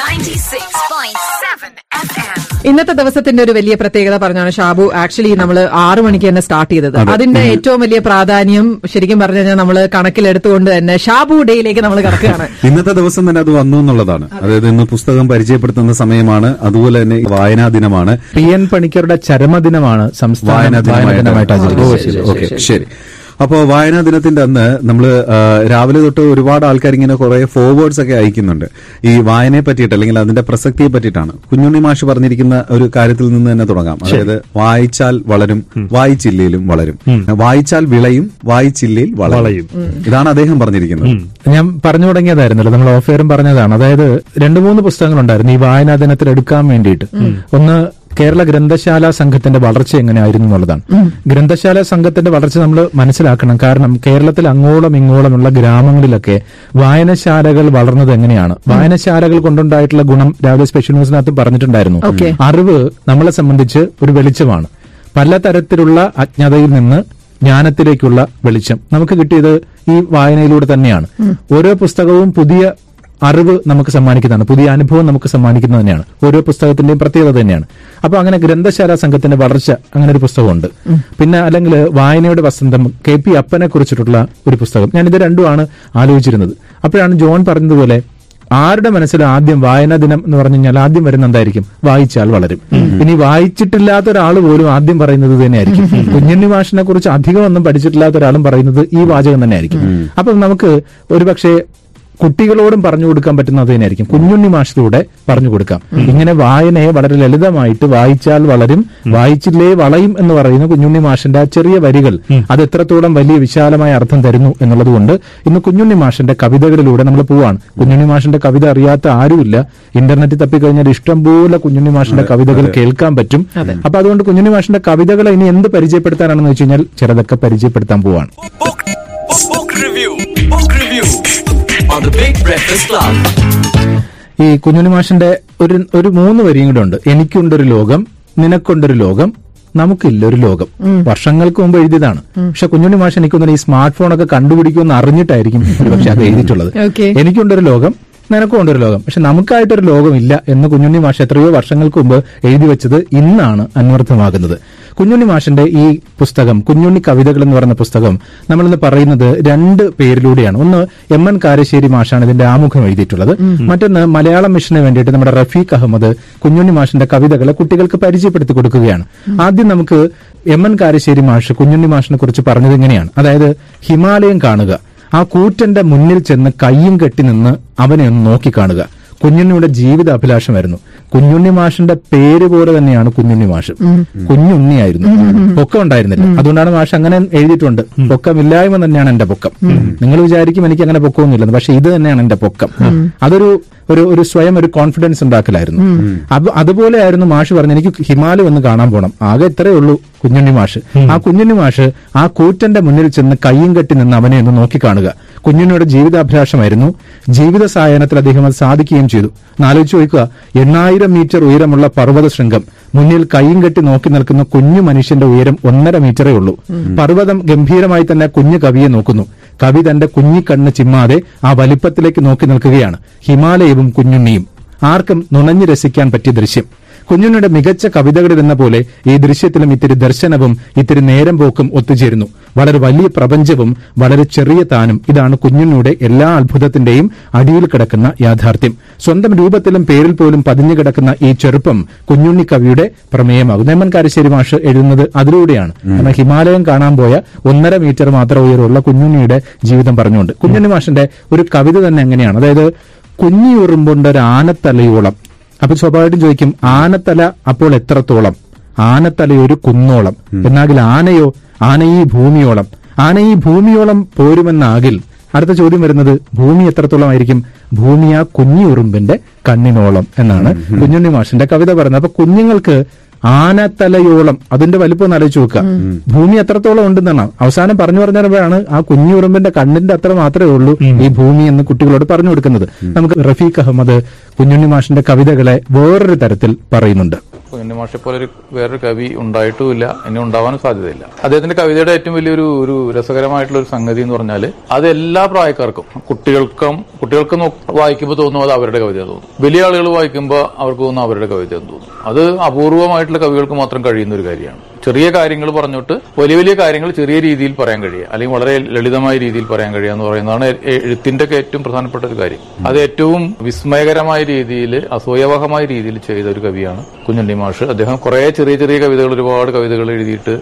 96.7 FM. ഇന്നത്തെ ദിവസത്തിന്റെ ഒരു വലിയ പ്രത്യേകത പറഞ്ഞാണ് ഷാബു. ആക്ച്വലി നമ്മൾ ആറു മണിക്ക് തന്നെ സ്റ്റാർട്ട് ചെയ്തത്. അതിന്റെ ഏറ്റവും വലിയ പ്രാധാന്യം ശരിക്കും പറഞ്ഞു കഴിഞ്ഞാൽ നമ്മൾ കണക്കിലെടുത്തുകൊണ്ട് തന്നെ ഷാബു ഡേയിലേക്ക് നമ്മൾ കടക്കുകയാണ്. ഇന്നത്തെ ദിവസം തന്നെ അത് വന്നു എന്നുള്ളതാണ്. അതായത് ഇന്ന് പുസ്തകം പരിചയപ്പെടുത്തുന്ന സമയമാണ്. അതുപോലെ തന്നെ വായനാ ദിനമാണ്. പി എൻ പണിക്കരുടെ ചരമദിനമാണ് സംസ്ഥാന വായനാ ദിനമായിട്ട്. ദിനമായിട്ട് ഓക്കെ ശരി. അപ്പോ വായനാ ദിനത്തിന്റെ അന്ന് നമ്മൾ രാവിലെ തൊട്ട് ഒരുപാട് ആൾക്കാർ ഇങ്ങനെ കുറെ ഫോർവേഡ്സ് ഒക്കെ അയക്കുന്നുണ്ട്. ഈ വായനയെ പറ്റിയിട്ട് അല്ലെങ്കിൽ അതിന്റെ പ്രസക്തിയെ പറ്റിയിട്ടാണ്. കുഞ്ഞുണ്ണി മാഷ് പറഞ്ഞിരിക്കുന്ന ഒരു കാര്യത്തിൽ നിന്ന് തന്നെ തുടങ്ങാം. അതായത് വായിച്ചാൽ വളരും വായിച്ചില്ലയിലും വളരും. വായിച്ചാൽ വിളയും വായിച്ചില്ലയിൽ വളയും. ഇതാണ് അദ്ദേഹം പറഞ്ഞിരിക്കുന്നത്. ഞാൻ പറഞ്ഞു തുടങ്ങിയതായിരുന്നല്ലോ നമ്മൾ ഓഫ് എയറും പറഞ്ഞതാണ്. അതായത് രണ്ടു മൂന്ന് പുസ്തകങ്ങളുണ്ടായിരുന്നു ഈ വായനാ ദിനത്തിൽ എടുക്കാൻ വേണ്ടിയിട്ട്. ഒന്ന് കേരള ഗ്രന്ഥശാല സംഘത്തിന്റെ വളർച്ച എങ്ങനെയായിരുന്നു എന്നുള്ളതാണ്. ഗ്രന്ഥശാല സംഘത്തിന്റെ വളർച്ച നമ്മൾ മനസ്സിലാക്കണം. കാരണം കേരളത്തിൽ അങ്ങോളം ഇങ്ങോളമുള്ള ഗ്രാമങ്ങളിലൊക്കെ വായനശാലകൾ വളർന്നത് എങ്ങനെയാണ്? വായനശാലകൾ കൊണ്ടുണ്ടായിട്ടുള്ള ഗുണം രാവിലെ സ്പെഷ്യൽ ന്യൂസിനകത്ത് പറഞ്ഞിട്ടുണ്ടായിരുന്നു. അറിവ് നമ്മളെ സംബന്ധിച്ച് ഒരു വെളിച്ചമാണ്. പലതരത്തിലുള്ള അജ്ഞതയിൽ നിന്ന് ജ്ഞാനത്തിലേക്കുള്ള വെളിച്ചം നമുക്ക് കിട്ടിയത് ഈ വായനയിലൂടെ തന്നെയാണ്. ഓരോ പുസ്തകവും പുതിയ അറിവ് നമുക്ക് സമ്മാനിക്കുന്നതാണ്. പുതിയ അനുഭവം നമുക്ക് സമ്മാനിക്കുന്നത് തന്നെയാണ്. ഓരോ പുസ്തകത്തിന്റെയും പ്രത്യേകത തന്നെയാണ്. അപ്പൊ അങ്ങനെ ഗ്രന്ഥശാല സംഘത്തിന്റെ വളർച്ച അങ്ങനെ ഒരു പുസ്തകമുണ്ട്. പിന്നെ അല്ലെങ്കിൽ വായനയുടെ വസന്തം കെ പി അപ്പനെ കുറിച്ചിട്ടുള്ള ഒരു പുസ്തകം. ഞാൻ ഇത് രണ്ടുമാണ് ആലോചിച്ചിരുന്നത്. അപ്പോഴാണ് ജോൺ പറഞ്ഞതുപോലെ ആരുടെ മനസ്സിൽ ആദ്യം വായനാ ദിനം എന്ന് പറഞ്ഞു കഴിഞ്ഞാൽ ആദ്യം വരുന്ന എന്തായിരിക്കും? വായിച്ചാൽ വളരും. ഇനി വായിച്ചിട്ടില്ലാത്ത ഒരാൾ പോലും ആദ്യം പറയുന്നത് തന്നെയായിരിക്കും. കുഞ്ഞുണ്ണി മാഷിനെ കുറിച്ച് അധികം ഒന്നും പഠിച്ചിട്ടില്ലാത്ത ഒരാളും പറയുന്നത് ഈ വാചകം തന്നെയായിരിക്കും. അപ്പം നമുക്ക് ഒരുപക്ഷെ കുട്ടികളോടും പറഞ്ഞു കൊടുക്കാൻ പറ്റുന്നത് തന്നെയായിരിക്കും. കുഞ്ഞുണ്ണി മാഷത്തിലൂടെ പറഞ്ഞു കൊടുക്കാം. ഇങ്ങനെ വായനയെ വളരെ ലളിതമായിട്ട് വായിച്ചാൽ വളരും വായിച്ചില്ലേ വളയും എന്ന് പറയുന്ന കുഞ്ഞുണ്ണി മാഷിന്റെ ആ ചെറിയ വരികൾ അത് എത്രത്തോളം വലിയ വിശാലമായ അർത്ഥം തരുന്നു എന്നുള്ളത് കൊണ്ട് ഇന്ന് കുഞ്ഞുണ്ണി മാഷിന്റെ കവിതകളിലൂടെ നമ്മൾ പോവാണ്. കുഞ്ഞുണ്ണി മാഷിന്റെ കവിത അറിയാത്ത ആരുമില്ല. ഇന്റർനെറ്റിൽ തപ്പിക്കഴിഞ്ഞാൽ ഇഷ്ടംപോലെ കുഞ്ഞുണ്ണി മാഷിന്റെ കവിതകൾ കേൾക്കാൻ പറ്റും. അപ്പൊ അതുകൊണ്ട് കുഞ്ഞുണ്ണി മാഷിന്റെ കവിതകളെ ഇനി എന്ത് പരിചയപ്പെടുത്താനാണെന്ന് വെച്ച് കഴിഞ്ഞാൽ ചിലതൊക്കെ പരിചയപ്പെടുത്താൻ പോവാണ്. Book, on the Big Breakfast Club. ഈ കുഞ്ഞുണ്ണി മാഷിന്റെ ഒരു ഒരു മൂന്ന് വരിയും കൂടെ ഉണ്ട്. എനിക്കുണ്ടൊരു ലോകം നിനക്കുണ്ടൊരു ലോകം നമുക്കില്ലൊരു ലോകം. വർഷങ്ങൾക്ക് മുമ്പ് എഴുതിയതാണ്. പക്ഷെ കുഞ്ഞുണ്ണി മാഷ് എനിക്കൊന്നും ഈ സ്മാർട്ട് ഫോൺ ഒക്കെ കണ്ടുപിടിക്കുമെന്ന് അറിഞ്ഞിട്ടായിരിക്കും പക്ഷെ അത് എഴുതിയിട്ടുള്ളത്. എനിക്കുണ്ടൊരു ലോകം നിനക്കും ഉണ്ടൊരു ലോകം. പക്ഷെ നമുക്കായിട്ടൊരു ലോകമില്ല എന്ന് കുഞ്ഞുണ്ണി മാഷ് എത്രയോ വർഷങ്ങൾക്ക് മുമ്പ് എഴുതി വെച്ചത് ഇന്നാണ് അന്വർത്ഥമാകുന്നത്. കുഞ്ഞുണ്ണി മാഷിന്റെ ഈ പുസ്തകം കുഞ്ഞുണ്ണി കവിതകൾ എന്ന് പറയുന്ന പുസ്തകം നമ്മളിന്ന് പറയുന്നത് രണ്ട് പേരിലൂടെയാണ്. ഒന്ന് എം എൻ കാരശ്ശേരി മാഷാണ് ഇതിന്റെ ആമുഖം എഴുതിയിട്ടുള്ളത്. മറ്റൊന്ന് മലയാളം മിഷന് വേണ്ടിയിട്ട് നമ്മുടെ റഫീഖ് അഹമ്മദ് കുഞ്ഞുണ്ണി മാഷിന്റെ കവിതകളെ കുട്ടികൾക്ക് പരിചയപ്പെടുത്തി കൊടുക്കുകയാണ്. ആദ്യം നമുക്ക് എം എൻ കാരശ്ശേരി മാഷ് കുഞ്ഞുണ്ണി മാഷിനെ കുറിച്ച് പറഞ്ഞത് ഇങ്ങനെയാണ് അതായത് ഹിമാലയം കാണുക ആ കൂറ്റന്റെ മുന്നിൽ ചെന്ന് കയ്യും കെട്ടി നിന്ന് അവനെ ഒന്ന് നോക്കിക്കാണുക കുഞ്ഞുണ്ണിയുടെ ജീവിത അഭിലാഷമായിരുന്നു കുഞ്ഞുണ്ണി മാഷിന്റെ പേര് പോലെ തന്നെയാണ് കുഞ്ഞുണ്ണി മാഷ്. കുഞ്ഞുണ്ണിയായിരുന്നു. പൊക്കം ഉണ്ടായിരുന്നില്ല. അതുകൊണ്ടാണ് മാഷ് അങ്ങനെ എഴുതിയിട്ടുണ്ട്. പൊക്കമില്ലായ്മ തന്നെയാണ് എന്റെ പൊക്കം. നിങ്ങൾ വിചാരിക്കും എനിക്ക് അങ്ങനെ പൊക്കമൊന്നുമില്ലെന്ന്. പക്ഷെ ഇത് തന്നെയാണ് എന്റെ പൊക്കം. അതൊരു ഒരു ഒരു സ്വയം ഒരു കോൺഫിഡൻസ് ഉണ്ടാക്കലായിരുന്നു. അപ്പൊ അതുപോലെയായിരുന്നു മാഷ് പറഞ്ഞു എനിക്ക് ഹിമാലയം ഒന്ന് കാണാൻ പോകണം ആകെ ഇത്രയേ ഉള്ളൂ കുഞ്ഞുണ്ണി മാഷ്. ആ കുഞ്ഞുണ്ണി മാഷ് ആ കൂറ്റന്റെ മുന്നിൽ ചെന്ന് കയ്യും കെട്ടി നിന്ന് അവനെ ഒന്ന് നോക്കിക്കാണുക കുഞ്ഞുണ്ണിയുടെ ജീവിതാഭിലാഷമായിരുന്നു ജീവിത സായനത്തിൽ അദ്ദേഹം അത് സാധിക്കുകയും ചെയ്തു. എന്നാലോചിച്ച് നോക്കുക എണ്ണായിരം മീറ്റർ ഉയരമുള്ള പർവത ശൃംഗം മുന്നിൽ കൈയും കെട്ടി നോക്കി നിൽക്കുന്ന കുഞ്ഞു മനുഷ്യന്റെ ഉയരം ഒന്നര മീറ്ററേ ഉള്ളൂ. പർവതം ഗംഭീരമായി തന്നെ കുഞ്ഞു കവിയെ നോക്കുന്നു. കവി തന്റെ കുഞ്ഞിക്കണ്ണ് ചിമ്മാതെ ആ വലിപ്പത്തിലേക്ക് നോക്കി നിൽക്കുകയാണ്. ഹിമാലയവും കുഞ്ഞുണ്ണിയും. ആർക്കും നുണഞ്ഞു രസിക്കാൻ പറ്റിയ ദൃശ്യം. കുഞ്ഞുണ്ണിയുടെ മികച്ച കവിതകളിൽ എന്ന പോലെ ഈ ദൃശ്യത്തിലും ഇത്തിരി ദർശനവും ഇത്തിരി നേരം പോക്കും ഒത്തുചേരുന്നു. വളരെ വലിയ പ്രപഞ്ചവും വളരെ ചെറിയ താനും. ഇതാണ് കുഞ്ഞുണ്ണിയുടെ എല്ലാ അത്ഭുതത്തിന്റെയും അടിയിൽ കിടക്കുന്ന യാഥാർത്ഥ്യം. സ്വന്തം രൂപത്തിലും പേരിൽ പോലും പതിഞ്ഞു കിടക്കുന്ന ഈ ചെറുപ്പം കുഞ്ഞുണ്ണി കവിയുടെ പ്രമേയമാകും. നേമൻ കാരശ്ശേരി മാഷ് എഴുതുന്നത് അതിലൂടെയാണ്. കാരണം ഹിമാലയം കാണാൻ പോയ ഒന്നര മീറ്റർ മാത്രം ഉയരമുള്ള കുഞ്ഞുണ്ണിയുടെ ജീവിതം പറഞ്ഞുകൊണ്ട്. കുഞ്ഞുണ്ണി മാഷിന്റെ ഒരു കവിത തന്നെ എങ്ങനെയാണ്? അതായത് കുഞ്ഞിയുറുമ്പുണ്ട് ഒരു ആനത്തലയോളം. അപ്പൊ സ്വാഭാവികമായിട്ടും ചോദിക്കും ആനത്തല അപ്പോൾ എത്രത്തോളം? ആനത്തല ഒരു കുന്നോളം എന്നാകിൽ ആനയോ ആന ഈ ഭൂമിയോളം. ആന ഈ ഭൂമിയോളം പോരുമെന്നാകിൽ അടുത്ത ചോദ്യം വരുന്നത് ഭൂമി എത്രത്തോളം ആയിരിക്കും ഭൂമി ആ കുഞ്ഞിയുറുമ്പിന്റെ കണ്ണിനോളം എന്നാണ് കുഞ്ഞുണ്ണി മാഷിന്റെ കവിത പറയുന്നത്. അപ്പൊ കുഞ്ഞുങ്ങൾക്ക് ആനത്തലയോളം അതിന്റെ വലിപ്പം ഒന്ന് ആലോചിച്ച് നോക്കുക. ഭൂമി എത്രത്തോളം ഉണ്ടെന്നാണ്. അവസാനം പറഞ്ഞു പറഞ്ഞപ്പോഴാണ് ആ കുഞ്ഞുറുമ്പിന്റെ കണ്ണിന്റെ അത്ര മാത്രമേ ഉള്ളൂ ഈ ഭൂമി എന്ന് കുട്ടികളോട് പറഞ്ഞു കൊടുക്കുന്നത്. നമുക്ക് റഫീഖ് അഹമ്മദ് കുഞ്ഞുണ്ണി മാഷിന്റെ കവിതകളെ വേറൊരു തരത്തിൽ പറയുന്നുണ്ട്. കുഞ്ഞുണ്ണി മാഷെ പോലെ ഒരു വേറൊരു കവി ഉണ്ടായിട്ടുമില്ല. ഇനി ഉണ്ടാവാനും സാധ്യതയില്ല. അദ്ദേഹത്തിന്റെ കവിതയുടെ ഏറ്റവും വലിയൊരു ഒരു രസകരമായിട്ടുള്ള ഒരു സംഗതി എന്ന് പറഞ്ഞാൽ അത് എല്ലാ പ്രായക്കാർക്കും കുട്ടികൾക്കും കുട്ടികൾക്ക് വായിക്കുമ്പോൾ തോന്നും അത് അവരുടെ കവിത തോന്നും. വലിയ ആളുകൾ വായിക്കുമ്പോൾ അവർക്ക് തോന്നും അവരുടെ കവിത തോന്നും. അത് അപൂർവമായിട്ടുള്ള കവികൾക്ക് മാത്രം കഴിയുന്ന ഒരു കാര്യമാണ്. ചെറിയ കാര്യങ്ങൾ പറഞ്ഞിട്ട് വലിയ വലിയ കാര്യങ്ങൾ ചെറിയ രീതിയിൽ പറയാൻ കഴിയുക. അല്ലെങ്കിൽ വളരെ ലളിതമായ രീതിയിൽ പറയാൻ കഴിയുക എന്ന് പറയുന്നതാണ് എഴുത്തിന്റെ ഒക്കെ ഏറ്റവും പ്രധാനപ്പെട്ട ഒരു കാര്യം. അത് ഏറ്റവും വിസ്മയകരമായ രീതിയിൽ അസൂയവഹമായ രീതിയിൽ ചെയ്ത ഒരു കവിയാണ് കുഞ്ഞുണ്ണി മാഷ്. അദ്ദേഹം കുറെ ചെറിയ ചെറിയ കവിതകൾ ഒരുപാട് കവിതകൾ എഴുതിയിട്ട്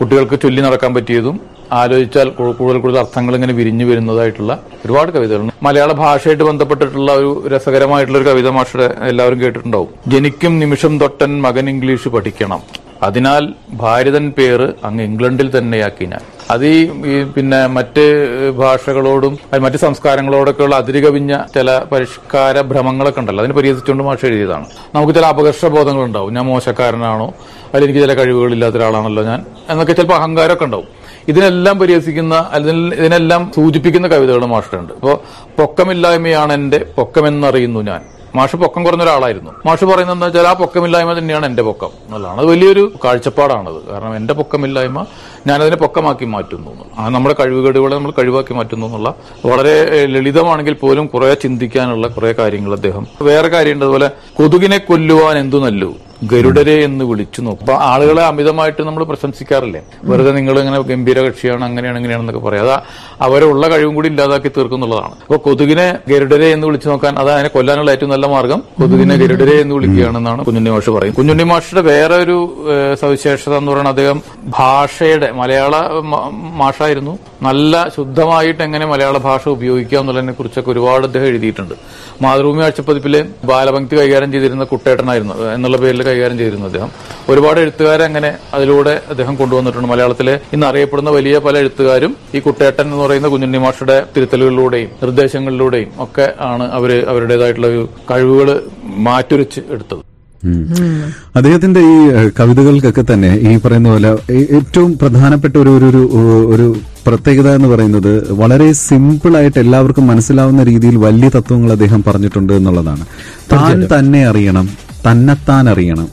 കുട്ടികൾക്ക് ചൊല്ലി നടക്കാൻ പറ്റിയതും ആലോചിച്ചാൽ കൂടുതൽ കൂടുതൽ അർത്ഥങ്ങൾ ഇങ്ങനെ വിരിഞ്ഞു വരുന്നതായിട്ടുള്ള ഒരുപാട് കവിതകളുണ്ട്. മലയാള ഭാഷയായിട്ട് ബന്ധപ്പെട്ടിട്ടുള്ള ഒരു രസകരമായിട്ടുള്ള ഒരു കവിത മാഷയുടെ എല്ലാവരും കേട്ടിട്ടുണ്ടാവും. ജനിക്കും നിമിഷം തൊട്ടൻ മകൻ ഇംഗ്ലീഷ് പഠിക്കണം. അതിനാൽ ഭാരതൻ പേര് അങ്ങ് ഇംഗ്ലണ്ടിൽ തന്നെയാക്കി ഞാൻ അത് ഈ പിന്നെ മറ്റ് ഭാഷകളോടും മറ്റ് സംസ്കാരങ്ങളോടൊക്കെയുള്ള അതിരുകവിഞ്ഞ ചില പരിഷ്കാര ഭ്രമങ്ങളൊക്കെ ഉണ്ടല്ലോ. അതിന് പരിഹസിച്ചുകൊണ്ട് മാഷ എഴുതിയതാണ്. നമുക്ക് ചില അപകർഷബോധങ്ങൾ ഉണ്ടാവും ഞാൻ മോശക്കാരനാണോ? അതിൽ എനിക്ക് ചില കഴിവുകളില്ലാത്ത ഒരാളാണല്ലോ ഞാൻ? എന്നൊക്കെ ചിലപ്പോൾ അഹങ്കാരമൊക്കെ ഉണ്ടാവും. ഇതിനെല്ലാം പരിഹസിക്കുന്ന അല്ലെങ്കിൽ ഇതിനെല്ലാം സൂചിപ്പിക്കുന്ന കവിതകൾ മാഷിട്ടുണ്ട് അപ്പോൾ പൊക്കമില്ലായ്മയാണ് എന്റെ പൊക്കമെന്നറിയുന്നു ഞാൻ. മാഷ് പൊക്കം കുറഞ്ഞ ഒരാളായിരുന്നു. മാഷ് പറയുന്നത് എന്താ വെച്ചാൽ ആ പൊക്കമില്ലായ്മ തന്നെയാണ് എന്റെ പൊക്കം. എന്നുള്ളതാണ് അത് വലിയൊരു കാഴ്ചപ്പാടാണത്. കാരണം എന്റെ പൊക്കമില്ലായ്മ ഞാനതിനെ പൊക്കമാക്കി മാറ്റുന്നു ആ നമ്മുടെ കഴിവുകേടുകളെ നമ്മൾ കഴിവാക്കി മാറ്റുന്നു എന്നുള്ള വളരെ ലളിതമാണെങ്കിൽ പോലും കുറെ ചിന്തിക്കാനുള്ള കുറെ കാര്യങ്ങൾ അദ്ദേഹം. വേറെ കാര്യമുണ്ട് അതുപോലെ കൊതുകിനെ കൊല്ലുവാൻ എന്തു നല്ലു? ഗരുഡരെ എന്ന് വിളിച്ചു നോക്കും. അപ്പൊ ആളുകളെ അമിതമായിട്ട് നമ്മൾ പ്രശംസിക്കാറില്ലേ? വെറുതെ നിങ്ങൾ ഇങ്ങനെ ഗംഭീര കക്ഷിയാണ് അങ്ങനെയാണ് ഇങ്ങനെയാണെന്നൊക്കെ പറയാം. അതാ അവരുള്ള കഴിവും കൂടി ഇല്ലാതാക്കി തീർക്കുന്നുള്ളതാണ് അപ്പൊ കൊതുകിനെ ഗരുഡരെ എന്ന് വിളിച്ചു നോക്കാൻ അത് അതിനെ കൊല്ലാനുള്ള ഏറ്റവും നല്ല മാർഗം. കൊതുകിനെ ഗരുഡരെ എന്ന് വിളിക്കുകയാണെന്നാണ് കുഞ്ഞുണ്ണി മാഷ് പറയും കുഞ്ഞുണ്ണി മാഷിന്റെ വേറെ ഒരു സവിശേഷത എന്ന് പറയുന്നത് അദ്ദേഹം ഭാഷയുടെ മലയാള മ- മാഷായിരുന്നു. നല്ല ശുദ്ധമായിട്ട് എങ്ങനെ മലയാള ഭാഷ ഉപയോഗിക്കുക എന്നുള്ളതിനെ കുറിച്ചൊക്കെ ഒരുപാട് അദ്ദേഹം എഴുതിയിട്ടുണ്ട്. മാതൃഭൂമി ആഴ്ചപ്പതിപ്പിലെ ബാലഭക്തി കൈകാര്യം ചെയ്തിരുന്ന കുട്ടേട്ടനായിരുന്നു എന്നുള്ള പേരിൽ കൈകാര്യം ചെയ്തിരുന്നു അദ്ദേഹം. ഒരുപാട് എഴുത്തുകാരെ അങ്ങനെ അതിലൂടെ അദ്ദേഹം കൊണ്ടുവന്നിട്ടുണ്ട്. മലയാളത്തിലെ ഇന്ന് അറിയപ്പെടുന്ന വലിയ പല എഴുത്തുകാരും ഈ കുട്ടേട്ടൻ എന്ന് പറയുന്ന കുഞ്ഞുണ്ണി മാഷയുടെ തിരുത്തലുകളിലൂടെയും നിർദ്ദേശങ്ങളിലൂടെയും ഒക്കെ ആണ് അവർ അവരുടേതായിട്ടുള്ള ഒരു കഴിവുകൾ മാറ്റുരച്ച് എടുത്തത്. അദ്ദേഹത്തിന്റെ ഈ കവിതകൾക്കൊക്കെ തന്നെ ഈ പറയുന്ന പോലെ ഏറ്റവും പ്രധാനപ്പെട്ട ഒരു ഒരു ഒരു പ്രത്യേകത എന്ന് പറയുന്നത് വളരെ സിമ്പിളായിട്ട് എല്ലാവർക്കും മനസ്സിലാവുന്ന രീതിയിൽ വലിയ തത്വങ്ങൾ അദ്ദേഹം പറഞ്ഞിട്ടുണ്ട് എന്നുള്ളതാണ്. താൻ തന്നെ അറിയണം. തന്നെത്താൻ അറിയണം.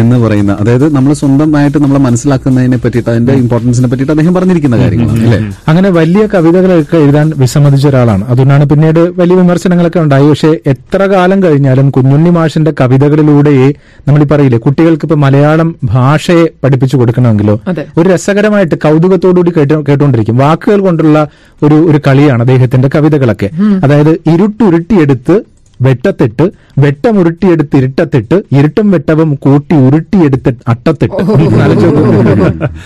എന്ന് പറയുന്ന അതായത് നമ്മൾ സ്വന്തമായിട്ട് നമ്മളെ മനസ്സിലാക്കുന്നതിനെ പറ്റിയിട്ട് അതിന്റെ ഇമ്പോർട്ടൻസിനെ പറ്റിയിട്ട് അദ്ദേഹം പറഞ്ഞിരിക്കുന്ന കാര്യങ്ങളാണ് അല്ലേ? അങ്ങനെ വലിയ കവിതകളൊക്കെ എഴുതാൻ വിസമ്മതിച്ച ഒരാളാണ്. അതുകൊണ്ടാണ് പിന്നീട് വലിയ വിമർശനങ്ങളൊക്കെ ഉണ്ടായി. പക്ഷേ എത്ര കാലം കഴിഞ്ഞാലും കുഞ്ഞുണ്ണി മാഷിന്റെ കവിതകളിലൂടെയേ നമ്മൾ ഈ പറയില്ലേ കുട്ടികൾക്ക് ഇപ്പൊ മലയാളം ഭാഷയെ പഠിപ്പിച്ചു കൊടുക്കണമെങ്കിലോ ഒരു രസകരമായിട്ട് കൗതുകത്തോടുകൂടി കേട്ട് കേട്ടുകൊണ്ടിരിക്കും. വാക്കുകൾ കൊണ്ടുള്ള ഒരു ഒരു കളിയാണ് അദ്ദേഹത്തിന്റെ കവിതകളൊക്കെ. അതായത് ഇരുട്ടുരുട്ടിയെടുത്ത് വെട്ടത്തിട്ട് വെട്ടമുരുട്ടിയെടുത്ത് ഇരുട്ടത്തിട്ട് ഇരുട്ടും വെട്ടവും കൂട്ടി ഉരുട്ടിയെടുത്ത് അട്ടത്തിട്ട്.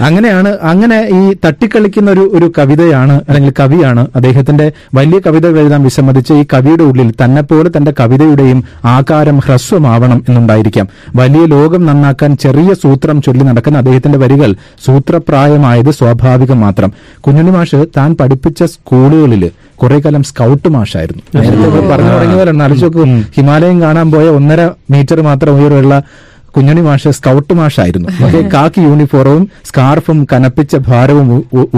അങ്ങനെയാണ് അങ്ങനെ ഈ തട്ടിക്കളിക്കുന്ന ഒരു ഒരു കവിതയാണ് അല്ലെങ്കിൽ കവിയാണ് അദ്ദേഹത്തിന്റെ വലിയ കവിതകൾ എഴുതാൻ വിസമ്മതിച്ച് ഈ കവിയുടെ ഉള്ളിൽ തന്നെപ്പോലെ തന്റെ കവിതയുടെയും ആകാരം ഹ്രസ്വമാവണം എന്നുണ്ടായിരിക്കാം. വലിയ ലോകം നന്നാക്കാൻ ചെറിയ സൂത്രം ചൊല്ലി നടക്കുന്ന അദ്ദേഹത്തിന്റെ വരികൾ സൂത്രപ്രായമായത് സ്വാഭാവികം മാത്രം. കുഞ്ഞുണ്ണി മാഷ് താൻ പഠിപ്പിച്ച സ്കൂളുകളിൽ കുറെ കാലം സ്കൗട്ട് മാഷായിരുന്നു. നേരത്തെ പറഞ്ഞു തുടങ്ങിയവരാണ് ആലോചിച്ച് നോക്കൂ ഹിമാലയം കാണാൻ പോയ ഒന്നര മീറ്റർ മാത്രം ഉയരമുള്ള കുഞ്ഞുണ്ണി മാഷ് സ്കൗട്ട് മാഷായിരുന്നു. പക്ഷേ കാക്കി യൂണിഫോമും സ്കാർഫും കനപ്പിച്ച ഭാരവും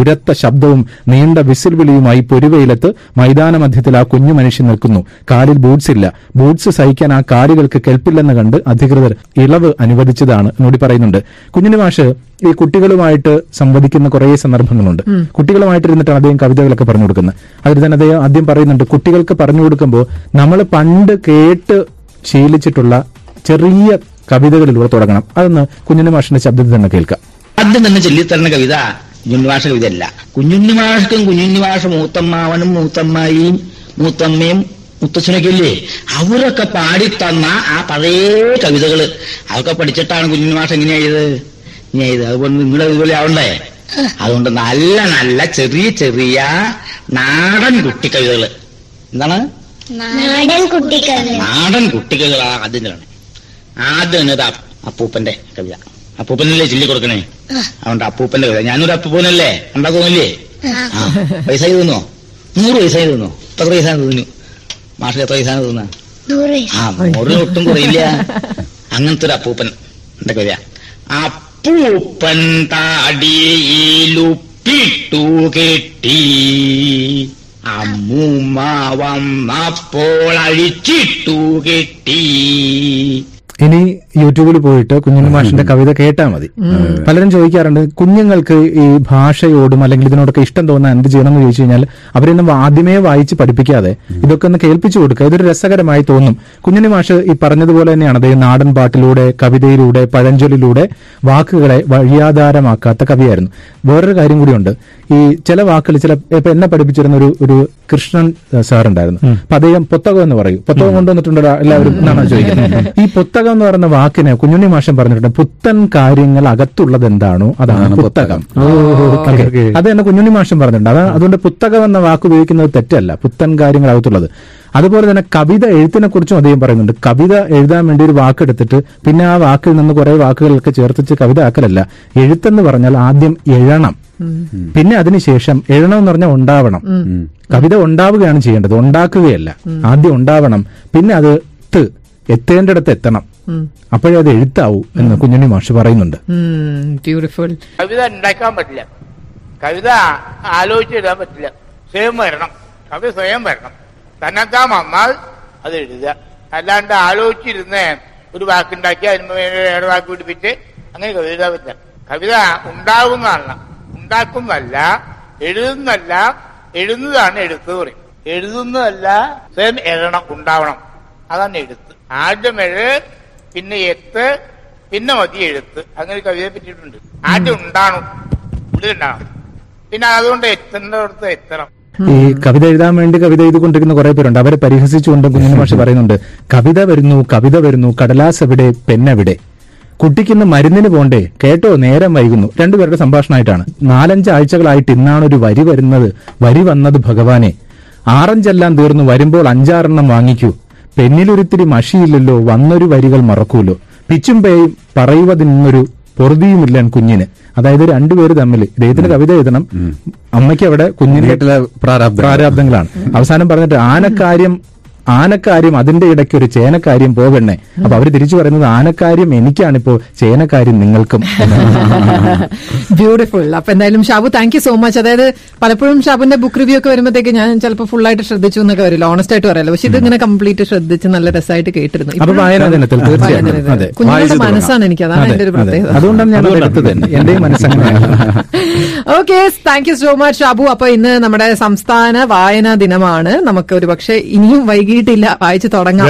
ഉരത്ത ശബ്ദവും നീണ്ട വിസിൽ വിളിയുമായി പൊരുവയിലെത്ത് മൈതാന മധ്യത്തിൽ ആ കുഞ്ഞു മനുഷ്യൻ നിൽക്കുന്നു. കാലിൽ ബൂട്ട്സ് ഇല്ല. ബൂട്ട്സ് സഹിക്കാൻ ആ കാലുകൾക്ക് കെൽപ്പില്ലെന്ന് കണ്ട് അധികൃതർ ഇളവ് അനുവദിച്ചതാണ് നോടി പറയുന്നുണ്ട്. കുഞ്ഞുണി മാഷ് ഈ കുട്ടികളുമായിട്ട് സംവദിക്കുന്ന കുറേ സന്ദർഭങ്ങളുണ്ട്. കുട്ടികളുമായിട്ട് ഇരുന്നിട്ടാണ് അദ്ദേഹം കവിതകളൊക്കെ പറഞ്ഞു കൊടുക്കുന്നത് അതിൽ തന്നെ അദ്ദേഹം ആദ്യം പറയുന്നുണ്ട് കുട്ടികൾക്ക് പറഞ്ഞു കൊടുക്കുമ്പോൾ നമ്മൾ പണ്ട് കേട്ട് ശീലിച്ചിട്ടുള്ള ചെറിയ കവിതകളിലൂടെ തുടങ്ങണം. അതൊന്ന് കുഞ്ഞുണ്ണി മാഷിന്റെ ശബ്ദത്തിൽ തന്നെ കേൾക്കാം. ആദ്യം തന്നെ ചൊല്ലിത്തരണ കവിത കുഞ്ഞുണ്ണിമാഷ കവിതയല്ല. കുഞ്ഞുണ്ണിമാഷക്കും കുഞ്ഞുണ്ണിമാഷ മൂത്തമ്മാവനും മൂത്തമ്മായിയും മൂത്തമ്മയും മുത്തച്ഛനൊക്കെ ഇല്ലേ അവരൊക്കെ പാടിത്തന്ന ആ പഴയ കവിതകൾ. അതൊക്കെ പഠിച്ചിട്ടാണ് കുഞ്ഞുണ്ണിമാഷ എങ്ങനെയാ ചെയ്തത് ഇങ്ങനെ ചെയ്തത് അതുകൊണ്ട് നിങ്ങൾ ഇതുപോലെ ആവണ്ടേ? അതുകൊണ്ട് നല്ല നല്ല ചെറിയ ചെറിയ നാടൻ കുട്ടി കവിതകൾ എന്താണ്? നാടൻ കുട്ടിക്കഥ നാടൻ ആദ്യം ചെല്ലണം ആദ്യം തന്നെ അപ്പൂപ്പന്റെ കവിത. അപ്പൂപ്പനല്ലേ ചില്ലി കൊടുക്കണേ? അതുകൊണ്ട് അപ്പൂപ്പന്റെ കവിത. ഞാനൊരു അപ്പൂപ്പനല്ലേ? ഉണ്ടാക്കുന്നില്ലേ ആ. വയസ്സായി തോന്നോ? നൂറ് പൈസ തോന്നോ? എത്ര പൈസ തോന്നു? മാഷിൽ എത്ര പൈസ തിന്ന? ആ നൂറിന് ഒട്ടും കുറയില്ല. അങ്ങനത്തെ ഒരു അപ്പൂപ്പൻ എന്റെ കവിത. അപ്പൂപ്പൻ താടിയിലുപ്പിട്ടു കെട്ടി. അമ്മൂമ്മ വന്നപ്പോൾ അഴിച്ചിട്ടു കെട്ടി. ഇനി യൂട്യൂബിൽ പോയിട്ട് കുഞ്ഞുണ്ണി മാഷിന്റെ കവിത കേട്ടാൽ മതി. പലരും ചോദിക്കാറുണ്ട് കുഞ്ഞുങ്ങൾക്ക് ഈ ഭാഷയോടും അല്ലെങ്കിൽ ഇതിനോടൊക്കെ ഇഷ്ടം തോന്നാൻ എന്ത് ചെയ്യണം എന്ന് ചോദിച്ചു കഴിഞ്ഞാൽ അവരെയൊന്നും ആദ്യമേ വായിച്ച് പഠിപ്പിക്കാതെ ഇതൊക്കെ ഒന്ന് കേൾപ്പിച്ചു കൊടുക്കുക. ഇതൊരു രസകരമായി തോന്നും. കുഞ്ഞുണ്ണി മാഷ് ഈ പറഞ്ഞതുപോലെ തന്നെയാണ് അദ്ദേഹം നാടൻ പാട്ടിലൂടെ കവിതയിലൂടെ പഴഞ്ചൊല്ലിലൂടെ വാക്കുകളെ വഴിയാധാരമാക്കാത്ത കവിയായിരുന്നു. വേറൊരു കാര്യം കൂടിയുണ്ട്. ഈ ചില വാക്കുകൾ ചില ഇപ്പൊ എന്നെ പഠിപ്പിച്ചിരുന്ന ഒരു ഒരു കൃഷ്ണൻ സാർ ഉണ്ടായിരുന്നു അപ്പൊ അദ്ദേഹം പുത്തകം എന്ന് പറയും. പുത്തകം കൊണ്ടുവന്നിട്ടുണ്ടോ എല്ലാവരും എന്നാണ് ചോദിക്കുന്നത്? ഈ പുത്തകം എന്ന് പറയുന്ന വാക്കിനെ കുഞ്ഞുണ്ണി മാഷൻ പറഞ്ഞിട്ടുണ്ട് പുത്തൻ കാര്യങ്ങൾ അകത്തുള്ളത് എന്താണോ അതാണ് പുത്തകം. അത് തന്നെ കുഞ്ഞുണ്ണി മാഷൻ പറഞ്ഞിട്ടുണ്ട്. അതാണ് അതുകൊണ്ട് പുത്തകം എന്ന വാക്ക് ഉപയോഗിക്കുന്നത് തെറ്റല്ല. പുത്തൻ കാര്യങ്ങൾ അകത്തുള്ളത്. അതുപോലെ തന്നെ കവിത എഴുത്തിനെ കുറിച്ചും അദ്ദേഹം പറയുന്നുണ്ട്. കവിത എഴുതാൻ വേണ്ടി ഒരു വാക്കെടുത്തിട്ട് പിന്നെ ആ വാക്കിൽ നിന്ന് കുറെ വാക്കുകളൊക്കെ ചേർത്തിച്ച് കവിത ആക്കലല്ല. എഴുത്തെന്ന് പറഞ്ഞാൽ ആദ്യം എഴണം. പിന്നെ അതിനുശേഷം എഴണം എന്ന് പറഞ്ഞാൽ ഉണ്ടാവണം. കവിത ഉണ്ടാവുകയാണ് ചെയ്യേണ്ടത്. ഉണ്ടാക്കുകയല്ല. ആദ്യം ഉണ്ടാവണം. പിന്നെ അത് എത്തേണ്ടിടത്ത് എത്തണം അപ്പോഴേ അത് എഴുത്താവൂ എന്ന് കുഞ്ഞുണ്ണി മാഷ് പറയുന്നുണ്ട്. ബ്യൂട്ടിഫുൾ കവിത ഉണ്ടാക്കാൻ പറ്റില്ല. കവിത ആലോചിച്ചിടാൻ പറ്റില്ല. സ്വയം വരണം. കവി സ്വയം വരണം. തന്നെത്താൻ വന്നാൽ അത് എഴുതുക. അല്ലാണ്ട് ആലോചിച്ചിരുന്ന് ഒരു വാക്കുണ്ടാക്കി അതിന് വേറെ വാക്ക് പിടിപ്പിച്ച് അങ്ങനെ കവിത എഴുതാൻ പറ്റില്ല. കവിത ഉണ്ടാകുന്നതാണ് ഉണ്ടാക്കുന്നതല്ല എഴുതുന്നതല്ല. എഴുതുന്നതാണ് എഴുത്ത് പറയും. എഴുതുന്നതല്ല സ്വയം എഴണം ഉണ്ടാവണം. അതാണ് എഴുത്ത്. ആദ്യം എഴ് പിന്നെ എത്ത് പിന്നെ മതി എഴുത്ത്. അങ്ങനെ കവിതയെ പറ്റിയിട്ടുണ്ട്. ആദ്യം ഉണ്ടാണു ഉള്ളിലുണ്ടാണ് പിന്നെ അതുകൊണ്ട് എത്തേണ്ടടുത്ത് എത്തണം. ഈ കവിത എഴുതാൻ വേണ്ടി കവിത എഴുതിക്കൊണ്ടിരിക്കുന്ന കുറെ പേരുണ്ട്. അവരെ പരിഹസിച്ചുകൊണ്ട് കുഞ്ഞിന് മാഷ് പറയുന്നുണ്ട്. കവിത വരുന്നു കവിത വരുന്നു കടലാസ് എവിടെ പെന്നെവിടെ? കുട്ടിക്കിന്ന് മരുന്നിന് പോണ്ടേ? കേട്ടോ നേരം വൈകുന്നു. രണ്ടുപേരുടെ സംഭാഷണമായിട്ടാണ്. നാലഞ്ച് ആഴ്ചകളായിട്ട് ഇന്നാണ് ഒരു വരി വരുന്നത്. വരി വന്നത് ഭഗവാനെ. ആറഞ്ചെല്ലാം തീർന്നു വരുമ്പോൾ അഞ്ചാറെണ്ണം വാങ്ങിക്കൂ. പെന്നിലൊരിത്തിരി മഷിയില്ലല്ലോ വന്നൊരു വരികൾ മറക്കൂലോ. പിച്ചും പേയും പറയുവതിന്നൊരു പൊറുതിയുമില്ല കുഞ്ഞിന്. അതായത് രണ്ടുപേര് തമ്മിൽ. ഇദ്ദേഹത്തിന് കവിത എഴുതണം. അമ്മയ്ക്ക് അവിടെ കുഞ്ഞിന്. പ്രാരാബ്ദങ്ങളാണ്. അവസാനം പറഞ്ഞിട്ട് ആനക്കാര്യം ആനക്കാര്യം അതിന്റെ ഇടയ്ക്ക് ഒരു ചേനക്കാര്യം പോകണ്ണേ. അപ്പൊ അവർ തിരിച്ചു പറയുന്നത് ആനക്കാര്യം എനിക്കാണിപ്പോ ചേനക്കാര്യം നിങ്ങൾക്കും. ബ്യൂട്ടിഫുൾ അപ്പൊ എന്തായാലും Shabu thank you so much അതായത് പലപ്പോഴും ഷാബുന്റെ ബുക്ക് റിവ്യൂ ഒക്കെ വരുമ്പോഴത്തേക്ക് ഞാൻ ചിലപ്പോൾ ഫുൾ ആയിട്ട് ശ്രദ്ധിച്ചു എന്നൊക്കെ വരില്ല. ഓണസ്റ്റ് ആയിട്ട് പറയല്ലോ. പക്ഷെ ഇതിങ്ങനെ കംപ്ലീറ്റ് ശ്രദ്ധിച്ച് നല്ല രസമായിട്ട് കേട്ടിരുന്നു. കുഞ്ഞുങ്ങളുടെ മനസ്സാണ് എനിക്ക്. അതാണ് എന്റെ ഒരു പ്രത്യേകത. അതുകൊണ്ടാണ് ഞാൻ okay thank you so much Shabu. അപ്പൊ ഇന്ന് നമ്മുടെ സംസ്ഥാന വായനാ ദിനമാണ്. നമുക്ക് ഒരു പക്ഷേ ഇനിയും എഴുതിയിട്ടില്ല വായിച്ചു തുടങ്ങാം തുടങ്ങാൻ